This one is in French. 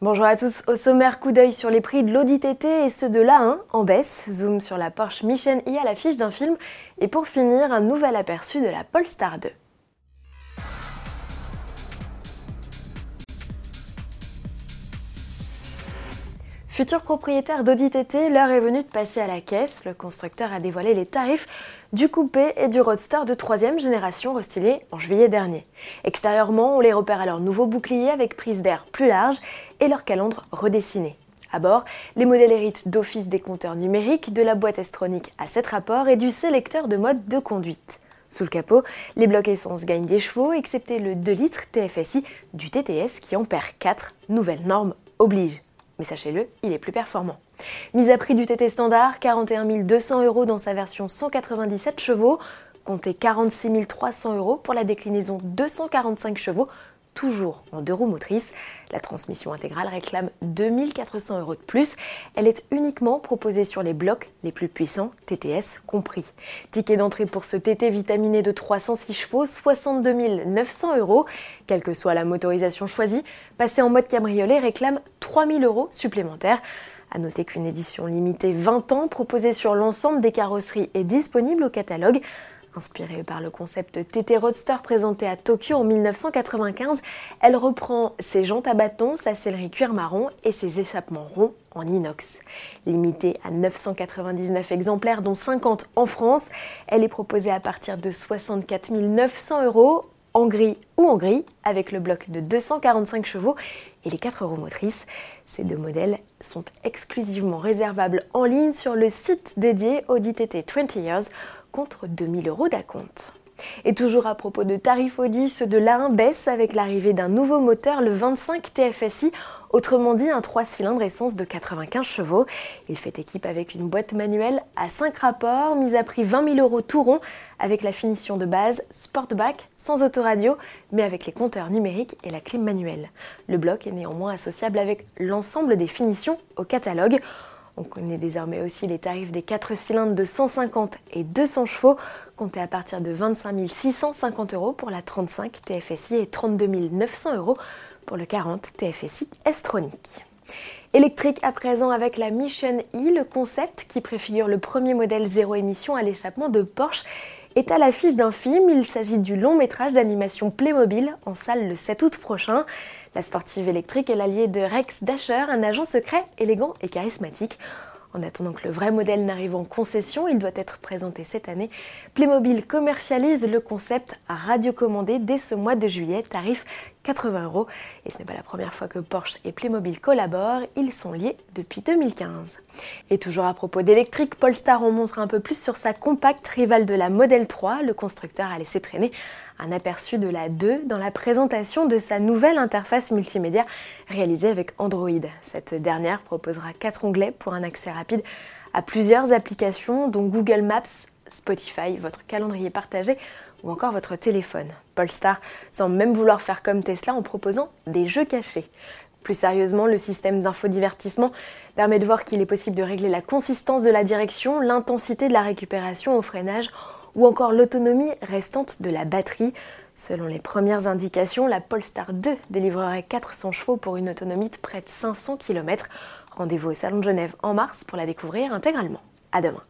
Bonjour à tous, au sommaire coup d'œil sur les prix de l'Audi TT et ceux de l'A1 en baisse, zoom sur la Porsche Mission I à l'affiche d'un film. Et pour finir un nouvel aperçu de la Polestar 2. Futur propriétaire d'Audi TT, l'heure est venue de passer à la caisse. Le constructeur a dévoilé les tarifs du coupé et du roadster de troisième génération restylé en juillet dernier. Extérieurement, on les repère à leur nouveau bouclier avec prise d'air plus large et leur calandre redessiné. À bord, les modèles héritent d'office des compteurs numériques, de la boîte estronique à 7 rapports et du sélecteur de mode de conduite. Sous le capot, les blocs essence gagnent des chevaux, excepté le 2 litres TFSI du TTS qui en perd 4, nouvelle norme oblige mais sachez-le, il est plus performant. Mise à prix du TT standard, 41 200 euros dans sa version 197 chevaux, comptez 46 300 euros pour la déclinaison 245 chevaux toujours en deux roues motrices. La transmission intégrale réclame 2400 euros de plus. Elle est uniquement proposée sur les blocs les plus puissants, TTS compris. Ticket d'entrée pour ce TT vitaminé de 306 chevaux, 62 900 euros. Quelle que soit la motorisation choisie, passer en mode cabriolet réclame 3000 euros supplémentaires. A noter qu'une édition limitée 20 ans proposée sur l'ensemble des carrosseries est disponible au catalogue. Inspirée par le concept TT Roadster présenté à Tokyo en 1995, elle reprend ses jantes à bâton, sa sellerie cuir marron et ses échappements ronds en inox. Limitée à 999 exemplaires dont 50 en France, elle est proposée à partir de 64 900 euros en gris ou en gris avec le bloc de 245 chevaux et les 4 roues motrices. Ces deux modèles sont exclusivement réservables en ligne sur le site dédié Audi TT 20 Years contre 2000 euros d'acompte. Et toujours à propos de tarifs Audi, ceux de l'A1 baissent avec l'arrivée d'un nouveau moteur, le 25 TFSI, autrement dit un 3 cylindres essence de 95 chevaux. Il fait équipe avec une boîte manuelle à 5 rapports, mise à prix 20 000 euros tout rond, avec la finition de base Sportback, sans autoradio, mais avec les compteurs numériques et la clim manuelle. Le bloc est néanmoins associable avec l'ensemble des finitions au catalogue. On connaît désormais aussi les tarifs des 4 cylindres de 150 et 200 chevaux, comptés à partir de 25 650 euros pour la 35 TFSI et 32 900 euros pour le 40 TFSI S-Tronic. Électrique à présent avec la Mission E, le concept qui préfigure le premier modèle zéro émission à l'échappement de Porsche est à l'affiche d'un film. Il s'agit du long métrage d'animation Playmobil en salle le 7 août prochain. La sportive électrique est l'alliée de Rex Dasher, un agent secret élégant et charismatique. En attendant que le vrai modèle n'arrive en concession, il doit être présenté cette année. Playmobil commercialise le concept radiocommandé dès ce mois de juillet, tarif 80 euros. Et ce n'est pas la première fois que Porsche et Playmobil collaborent, ils sont liés depuis 2015. Et toujours à propos d'électrique, Polestar en montre un peu plus sur sa compacte rivale de la Model 3. Le constructeur a laissé traîner un aperçu de la 2 dans la présentation de sa nouvelle interface multimédia réalisée avec Android. Cette dernière proposera quatre onglets pour un accès rapide à plusieurs applications dont Google Maps, Spotify, votre calendrier partagé ou encore votre téléphone. Polestar semble même vouloir faire comme Tesla en proposant des jeux cachés. Plus sérieusement, le système d'infodivertissement permet de voir qu'il est possible de régler la consistance de la direction, l'intensité de la récupération au freinage ou encore l'autonomie restante de la batterie. Selon les premières indications, la Polestar 2 délivrerait 400 chevaux pour une autonomie de près de 500 km. Rendez-vous au Salon de Genève en mars pour la découvrir intégralement. À demain.